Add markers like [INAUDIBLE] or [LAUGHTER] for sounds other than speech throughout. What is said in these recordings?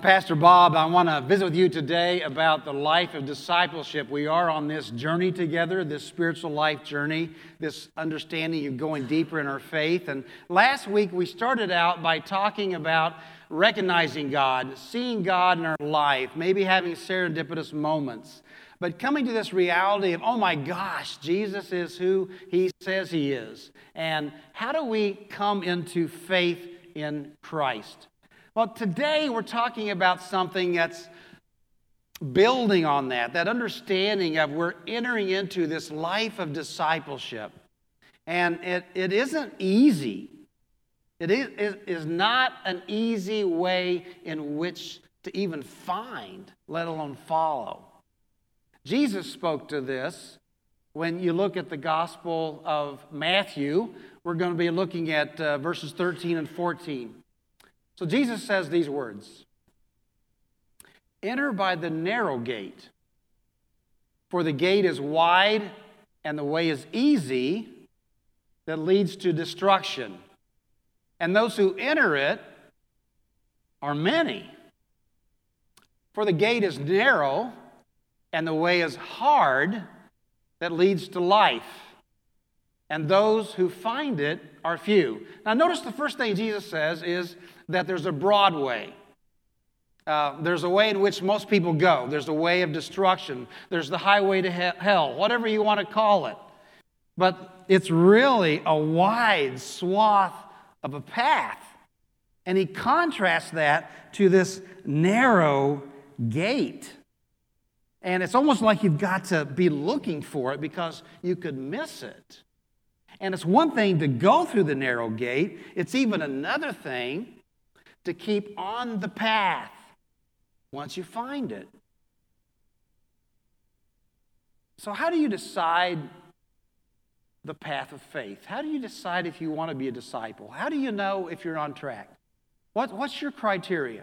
Pastor Bob. I want to visit with you today about the life of discipleship. We are on this journey together, this spiritual life journey, this understanding of going deeper in our faith. And last week we started out by talking about recognizing God, seeing God in our life, maybe having serendipitous moments. But coming to this reality of, oh my gosh, Jesus is who he says he is. And how do we come into faith in Christ? Well, today we're talking about something that's building on that, that understanding of we're entering into this life of discipleship. And it, it isn't easy. It is, it is not an easy way in which to even find, let alone follow. Jesus spoke to this when you look at the Gospel of Matthew. We're going to be looking at uh, verses 13 and 14. So Jesus says these words Enter by the narrow gate, for the gate is wide and the way is easy that leads to destruction. And those who enter it are many. For the gate is narrow and the way is hard that leads to life. And those who find it are few. Now, notice the first thing Jesus says is that there's a broad way. Uh, there's a way in which most people go. There's a way of destruction. There's the highway to hell, whatever you want to call it. But it's really a wide swath of a path. And he contrasts that to this narrow gate. And it's almost like you've got to be looking for it because you could miss it. And it's one thing to go through the narrow gate, it's even another thing to keep on the path once you find it. So, how do you decide the path of faith? How do you decide if you want to be a disciple? How do you know if you're on track? What, what's your criteria?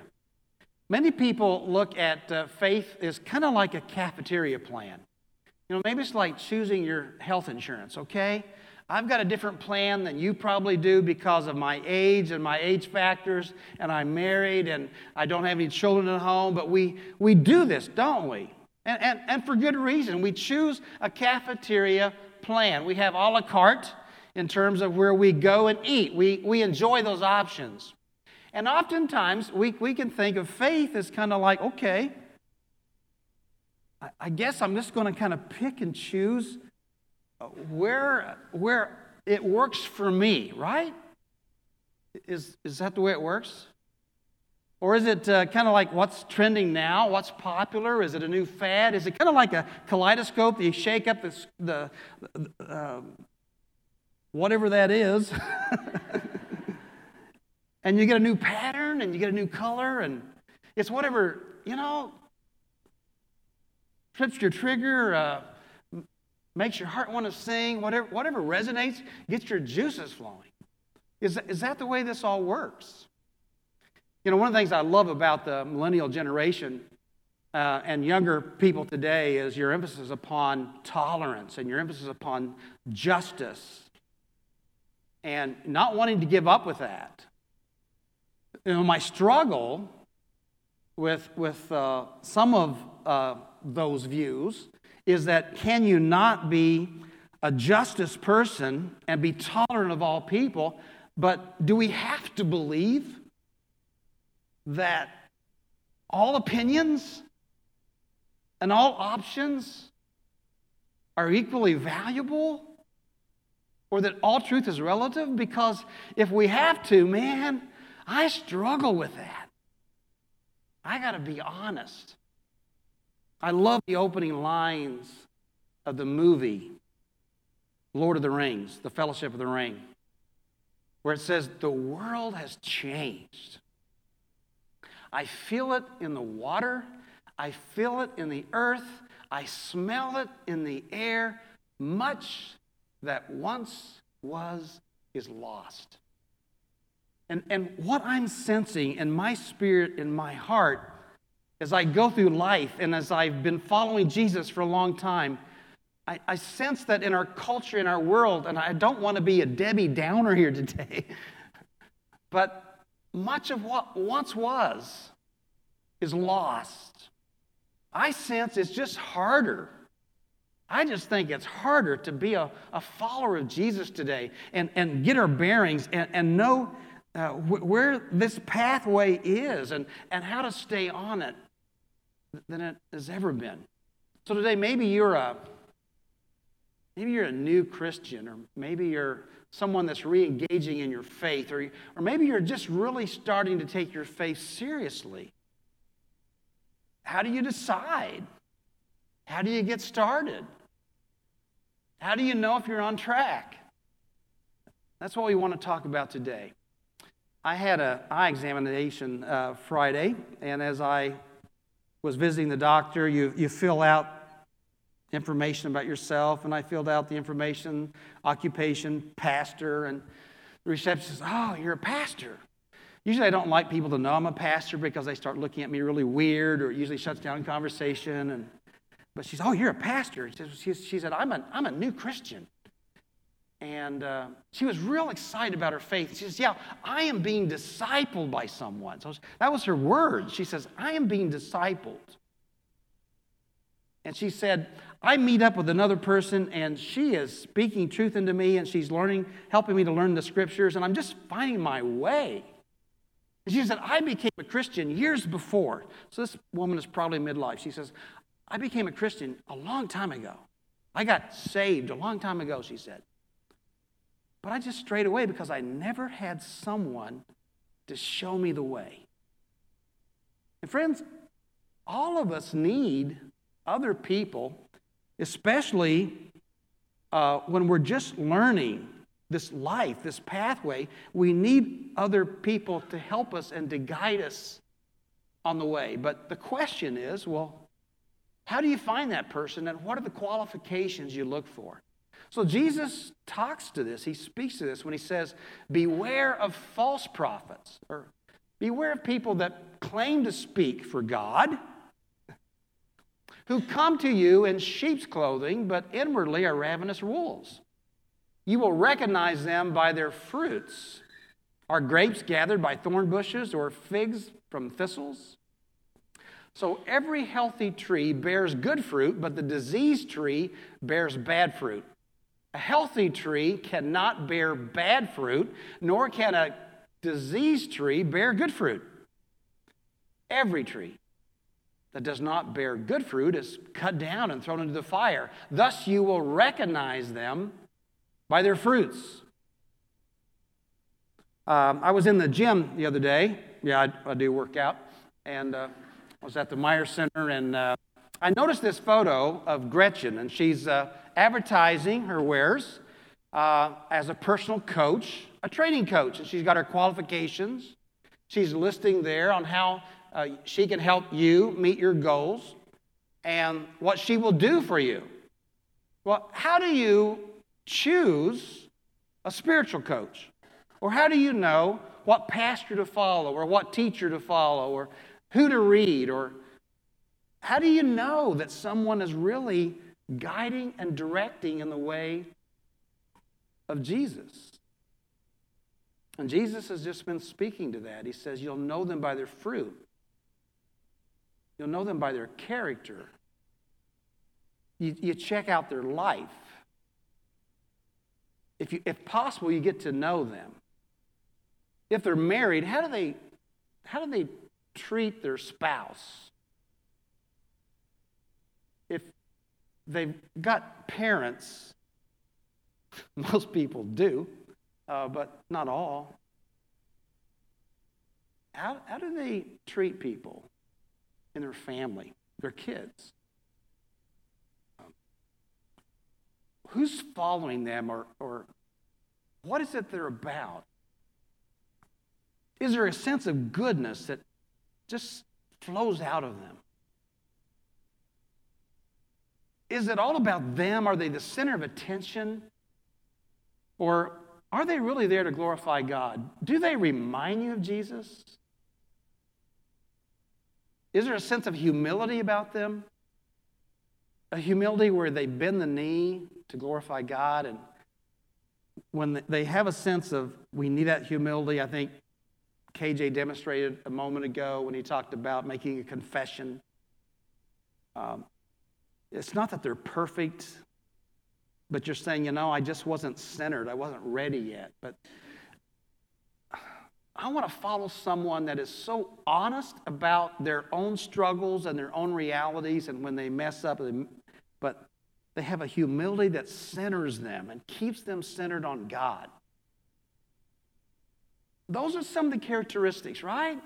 Many people look at uh, faith as kind of like a cafeteria plan. You know, maybe it's like choosing your health insurance, okay? I've got a different plan than you probably do because of my age and my age factors, and I'm married and I don't have any children at home, but we, we do this, don't we? And, and, and for good reason. We choose a cafeteria plan. We have a la carte in terms of where we go and eat. We, we enjoy those options. And oftentimes we, we can think of faith as kind of like, okay, I, I guess I'm just going to kind of pick and choose where, where it works for me, right? Is, is that the way it works? Or is it uh, kind of like what's trending now? What's popular? Is it a new fad? Is it kind of like a kaleidoscope that you shake up the, the uh, whatever that is, [LAUGHS] and you get a new pattern and you get a new color, and it's whatever, you know, trips your trigger, uh, makes your heart want to sing, whatever, whatever resonates, gets your juices flowing. Is, is that the way this all works? You know, one of the things I love about the millennial generation uh, and younger people today is your emphasis upon tolerance and your emphasis upon justice and not wanting to give up with that. You know, my struggle with, with uh, some of uh, those views is that can you not be a justice person and be tolerant of all people, but do we have to believe that all opinions and all options are equally valuable? Or that all truth is relative? Because if we have to, man, I struggle with that. I got to be honest. I love the opening lines of the movie Lord of the Rings, The Fellowship of the Ring, where it says, The world has changed. I feel it in the water, I feel it in the earth, I smell it in the air. Much that once was is lost. And, and what I'm sensing in my spirit, in my heart, as I go through life and as I've been following Jesus for a long time, I, I sense that in our culture, in our world, and I don't want to be a Debbie Downer here [LAUGHS] today, but much of what once was is lost. I sense it's just harder. I just think it's harder to be a, a follower of Jesus today and, and get our bearings and, and know uh, wh- where this pathway is and, and how to stay on it than it has ever been. So today, maybe you're a maybe you're a new Christian, or maybe you're someone that's re-engaging in your faith, or, or maybe you're just really starting to take your faith seriously. How do you decide? How do you get started? How do you know if you're on track? That's what we want to talk about today. I had an eye examination uh, Friday, and as I was visiting the doctor, you, you fill out information about yourself, and I filled out the information, occupation, pastor, and the receptionist says, Oh, you're a pastor. Usually I don't like people to know I'm a pastor because they start looking at me really weird or it usually shuts down conversation. And, but she's, Oh, you're a pastor. She, she said, I'm a, I'm a new Christian. And uh, she was real excited about her faith. She says, Yeah, I am being discipled by someone. So that was her word. She says, I am being discipled. And she said, I meet up with another person and she is speaking truth into me and she's learning, helping me to learn the scriptures, and I'm just finding my way. And she said, I became a Christian years before. So this woman is probably midlife. She says, I became a Christian a long time ago. I got saved a long time ago, she said. But I just strayed away because I never had someone to show me the way. And friends, all of us need other people, especially uh, when we're just learning this life, this pathway. We need other people to help us and to guide us on the way. But the question is well, how do you find that person and what are the qualifications you look for? So Jesus talks to this, he speaks to this when he says, Beware of false prophets, or beware of people that claim to speak for God, who come to you in sheep's clothing, but inwardly are ravenous wolves. You will recognize them by their fruits. Are grapes gathered by thorn bushes or figs from thistles? So every healthy tree bears good fruit, but the diseased tree bears bad fruit. A healthy tree cannot bear bad fruit, nor can a diseased tree bear good fruit. Every tree that does not bear good fruit is cut down and thrown into the fire. Thus you will recognize them by their fruits. Um, I was in the gym the other day. Yeah, I, I do work out. And uh, I was at the Meyer Center, and uh, I noticed this photo of Gretchen, and she's uh, advertising her wares uh, as a personal coach, a training coach, and she's got her qualifications. She's listing there on how uh, she can help you meet your goals and what she will do for you. Well, how do you choose a spiritual coach? Or how do you know what pastor to follow, or what teacher to follow, or who to read, or how do you know that someone is really guiding and directing in the way of Jesus? And Jesus has just been speaking to that. He says, You'll know them by their fruit, you'll know them by their character. You, you check out their life. If, you, if possible, you get to know them. If they're married, how do they, how do they treat their spouse. If they've got parents, [LAUGHS] most people do, uh, but not all. How, how do they treat people in their family, their kids? Um, who's following them or, or what is it they're about? Is there a sense of goodness that just flows out of them? Is it all about them? Are they the center of attention? Or are they really there to glorify God? Do they remind you of Jesus? Is there a sense of humility about them? A humility where they bend the knee to glorify God. And when they have a sense of we need that humility, I think KJ demonstrated a moment ago when he talked about making a confession. Um, it's not that they're perfect, but you're saying, you know, I just wasn't centered. I wasn't ready yet. But I want to follow someone that is so honest about their own struggles and their own realities, and when they mess up, but they have a humility that centers them and keeps them centered on God. Those are some of the characteristics, right?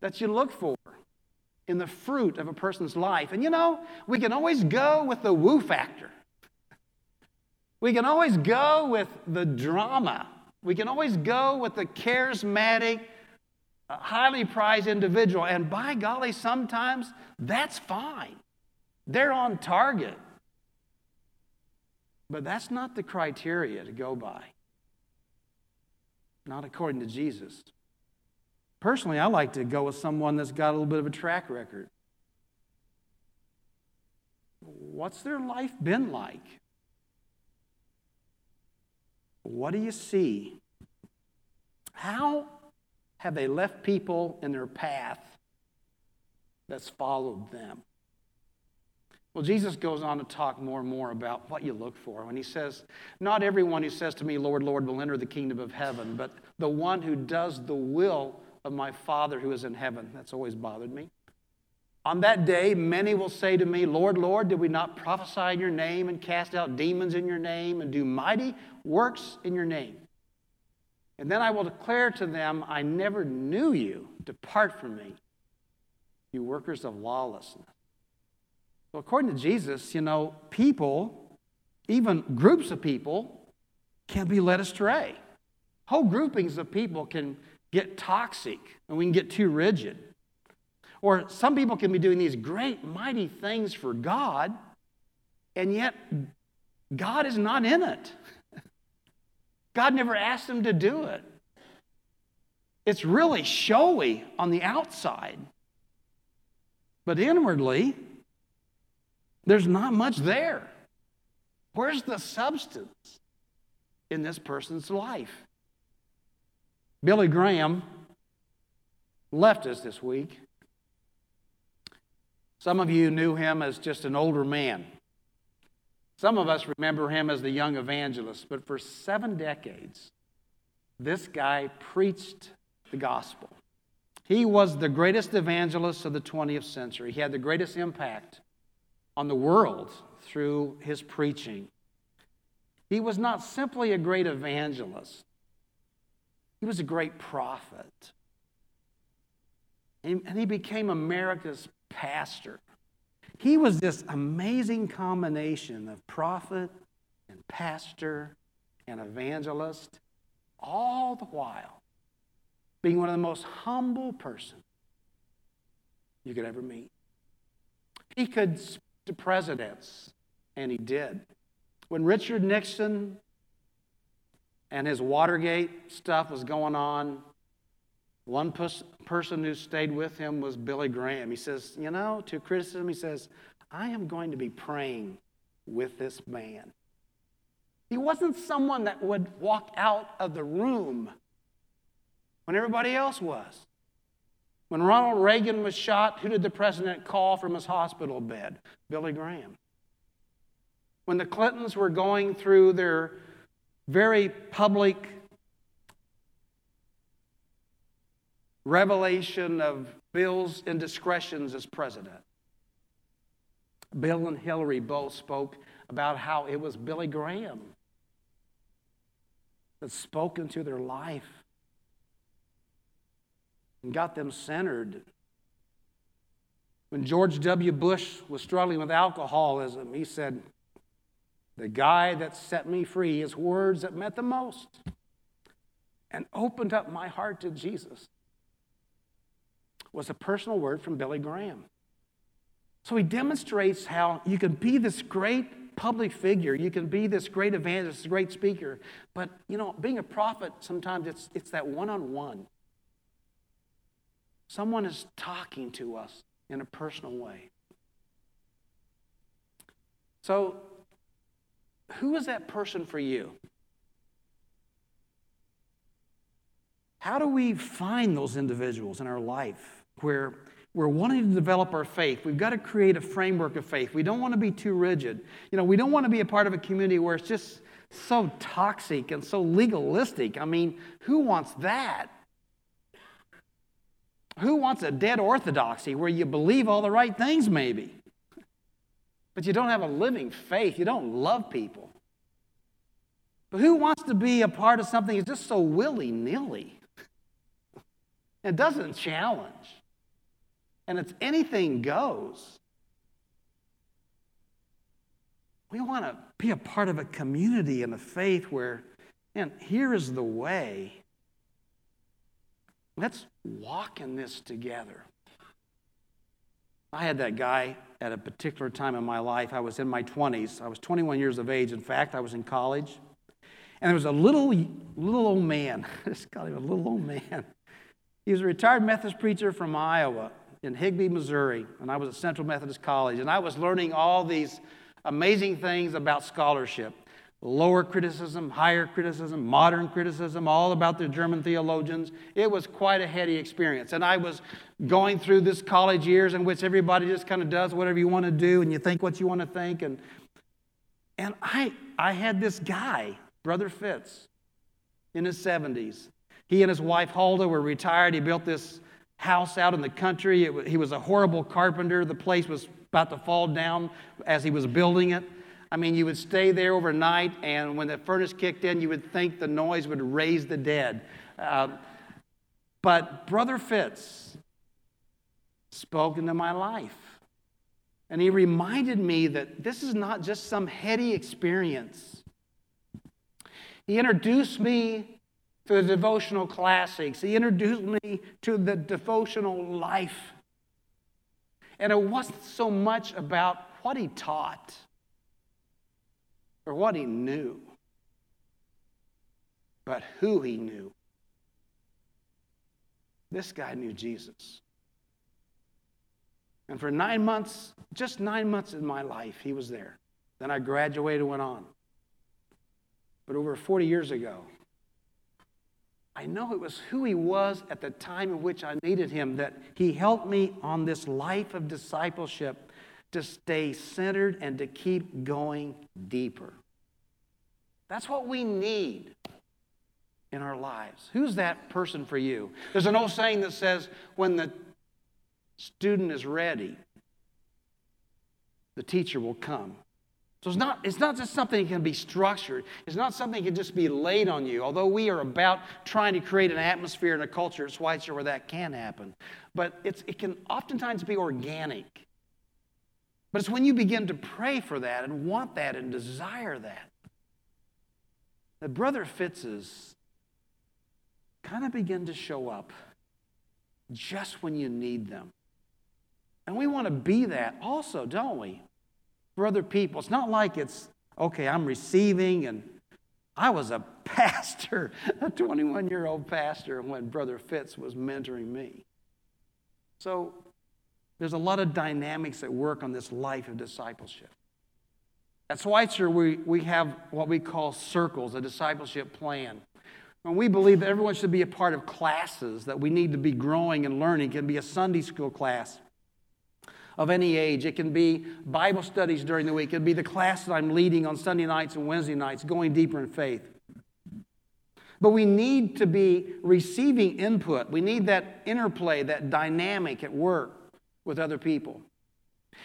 That you look for in the fruit of a person's life. And you know, we can always go with the woo factor. We can always go with the drama. We can always go with the charismatic, uh, highly prized individual. And by golly, sometimes that's fine. They're on target. But that's not the criteria to go by not according to Jesus. Personally, I like to go with someone that's got a little bit of a track record. What's their life been like? What do you see? How have they left people in their path that's followed them? Well, Jesus goes on to talk more and more about what you look for. When he says, Not everyone who says to me, Lord, Lord, will enter the kingdom of heaven, but the one who does the will of my Father who is in heaven. That's always bothered me. On that day, many will say to me, Lord, Lord, did we not prophesy in your name and cast out demons in your name and do mighty works in your name? And then I will declare to them, I never knew you. Depart from me, you workers of lawlessness. So, according to Jesus, you know, people, even groups of people, can be led astray. Whole groupings of people can get toxic and we can get too rigid. Or some people can be doing these great, mighty things for God, and yet God is not in it. [LAUGHS] God never asked them to do it. It's really showy on the outside, but inwardly, there's not much there. Where's the substance in this person's life? Billy Graham left us this week. Some of you knew him as just an older man. Some of us remember him as the young evangelist, but for seven decades, this guy preached the gospel. He was the greatest evangelist of the 20th century. He had the greatest impact on the world through his preaching. He was not simply a great evangelist, he was a great prophet. And he became America's pastor. He was this amazing combination of prophet and pastor and evangelist, all the while being one of the most humble persons you could ever meet. He could speak to presidents, and he did. When Richard Nixon and his Watergate stuff was going on, one pers- person who stayed with him was Billy Graham. He says, You know, to criticism, he says, I am going to be praying with this man. He wasn't someone that would walk out of the room when everybody else was. When Ronald Reagan was shot, who did the president call from his hospital bed? Billy Graham. When the Clintons were going through their very public revelation of Bill's indiscretions as president. Bill and Hillary both spoke about how it was Billy Graham that spoke into their life and got them centered. When George W. Bush was struggling with alcoholism, he said, The guy that set me free, his words that meant the most and opened up my heart to Jesus was a personal word from Billy Graham. So he demonstrates how you can be this great public figure, you can be this great evangelist, great speaker, but you know, being a prophet, sometimes it's, it's that one on one. Someone is talking to us in a personal way. So, who is that person for you? How do we find those individuals in our life where we're wanting to develop our faith? We've got to create a framework of faith. We don't want to be too rigid. You know, we don't want to be a part of a community where it's just so toxic and so legalistic. I mean, who wants that? Who wants a dead orthodoxy where you believe all the right things, maybe? But you don't have a living faith. You don't love people. But who wants to be a part of something that's just so willy nilly? It doesn't challenge. And it's anything goes. We want to be a part of a community and a faith where, and here is the way. Let's walk in this together. I had that guy at a particular time in my life. I was in my 20s. I was 21 years of age. In fact, I was in college. And there was a little, little old man. I just call him a little old man. He was a retired Methodist preacher from Iowa in Higbee, Missouri, and I was at Central Methodist College, and I was learning all these amazing things about scholarship lower criticism, higher criticism, modern criticism, all about the German theologians. It was quite a heady experience. And I was going through this college years in which everybody just kind of does whatever you want to do and you think what you want to think. And, and I, I had this guy, Brother Fitz, in his 70s, he and his wife Hulda were retired. He built this house out in the country. He was a horrible carpenter. The place was about to fall down as he was building it. I mean, you would stay there overnight, and when the furnace kicked in, you would think the noise would raise the dead. Uh, but Brother Fitz spoke into my life. And he reminded me that this is not just some heady experience. He introduced me to the devotional classics. He introduced me to the devotional life. And it wasn't so much about what he taught or what he knew, but who he knew. This guy knew Jesus. And for nine months, just nine months in my life, he was there. Then I graduated and went on. But over 40 years ago, I know it was who he was at the time in which I needed him, that he helped me on this life of discipleship to stay centered and to keep going deeper. That's what we need in our lives. Who's that person for you? There's an old saying that says, when the student is ready, the teacher will come. So it's not, it's not just something that can be structured. It's not something that can just be laid on you. Although we are about trying to create an atmosphere and a culture at Schweitzer where that can happen. But it's, it can oftentimes be organic. But it's when you begin to pray for that and want that and desire that, that Brother Fitz's kind of begin to show up just when you need them. And we want to be that also, don't we? for other people. It's not like it's, okay, I'm receiving and I was a [LAUGHS] pastor, a 21 year old pastor, when Brother Fitz was mentoring me. So there's a lot of dynamics at work on this life of discipleship. At Schweitzer, we, we have what we call circles, a discipleship plan. And we believe that everyone should be a part of classes that we need to be growing and learning. It can be a Sunday school class of any age. It can be Bible studies during the week. It can be the class that I'm leading on Sunday nights and Wednesday nights, going deeper in faith. But we need to be receiving input. We need that interplay, that dynamic at work with other people.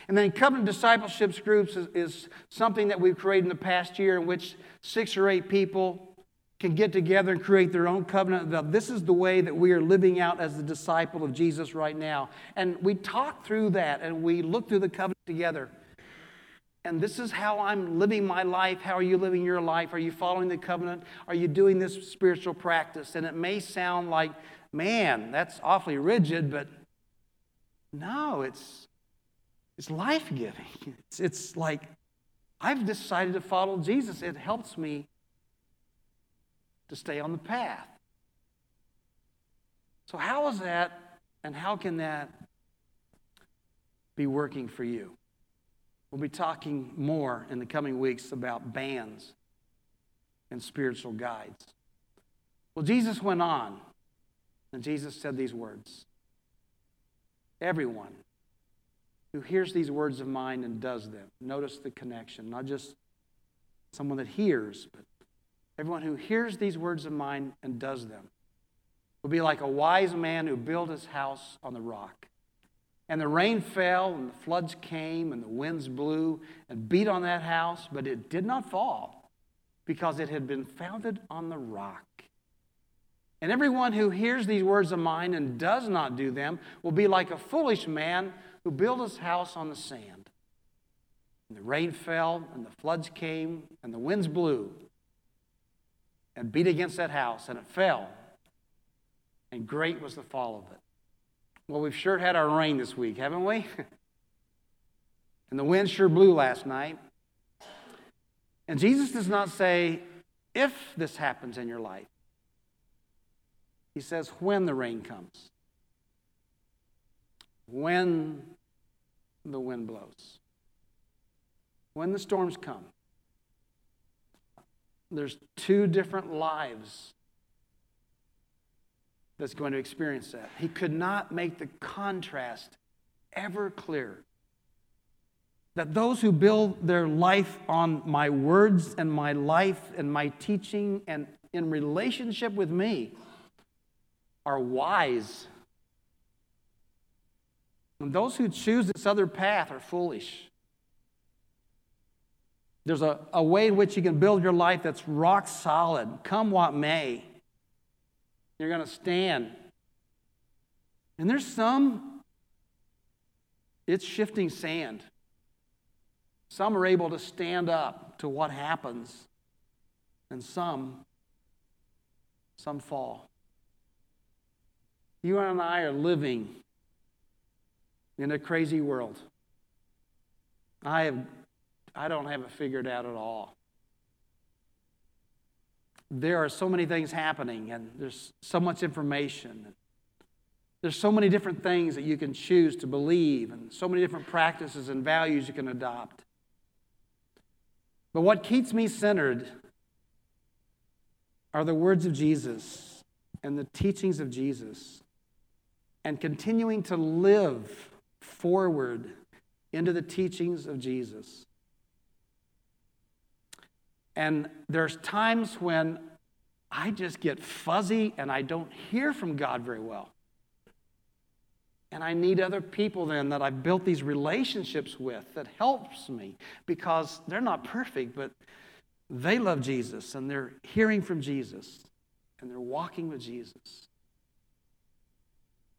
And then covenant discipleship groups is, is, something that we've created in the past year in which six or eight people can get together and create their own covenant. This is the way that we are living out as the disciple of Jesus right now. And we talk through that and we look through the covenant together and this is how I'm living my life. How are you living your life? Are you following the covenant? Are you doing this spiritual practice? And it may sound like, man, that's awfully rigid, but no, it's, it's life giving. [LAUGHS] It's, it's like, I've decided to follow Jesus. It helps me to stay on the path. So, how is that, and how can that be working for you? We'll be talking more in the coming weeks about bands and spiritual guides. Well, Jesus went on, and Jesus said these words Everyone who hears these words of mine and does them, notice the connection, not just someone that hears, but everyone who hears these words of mine and does them will be like a wise man who built his house on the rock. And the rain fell, and the floods came, and the winds blew and beat on that house, but it did not fall because it had been founded on the rock. And everyone who hears these words of mine and does not do them will be like a foolish man who built his house on the sand. And the rain fell, and the floods came, and the winds blew and beat against that house, and it fell. And great was the fall of it. Well, we've sure had our rain this week, haven't we? [LAUGHS] and the wind sure blew last night. And Jesus does not say, if this happens in your life, He says, when the rain comes, when the wind blows, when the storms come. There's two different lives that's going to experience that. He could not make the contrast ever clearer. That those who build their life on my words and my life and my teaching and in relationship with me are wise. And those who choose this other path are foolish. There's a, a way in which you can build your life that's rock solid, come what may. You're going to stand. And there's some, it's shifting sand. Some are able to stand up to what happens, and some, some fall. You and I are living in a crazy world. I have I don't have it figured out at all there are so many things happening and there's so much information. There's so many different things that you can choose to believe and so many different practices and values you can adopt. But what keeps me centered are the words of Jesus and the teachings of Jesus and continuing to live forward into the teachings of Jesus. And there's times when I just get fuzzy and I don't hear from God very well. And I need other people then that I've built these relationships with that helps me because they're not perfect, but they love Jesus and they're hearing from Jesus and they're walking with Jesus.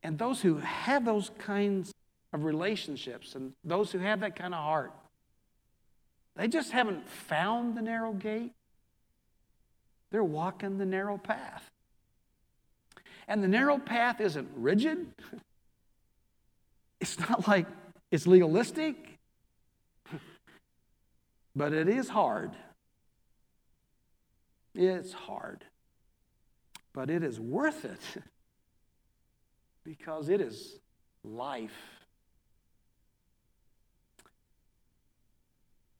And those who have those kinds of relationships and those who have that kind of heart, they just haven't found the narrow gate. They're walking the narrow path. And the narrow path isn't rigid. [LAUGHS] It's not like it's legalistic, [LAUGHS] but it is hard. It's hard. But it is worth it [LAUGHS] because it is life.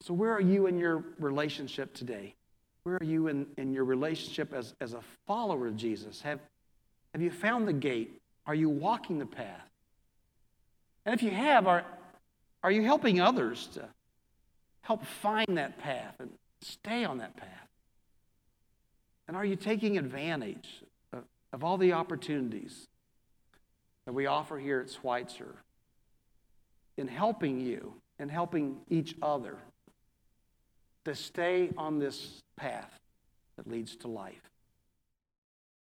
So, where are you in your relationship today? Where are you in, in your relationship as, as a follower of Jesus? Have, have you found the gate? Are you walking the path? And if you have, are, are you helping others to help find that path and stay on that path? And are you taking advantage of, of all the opportunities that we offer here at Schweitzer in helping you and helping each other to stay on this path that leads to life?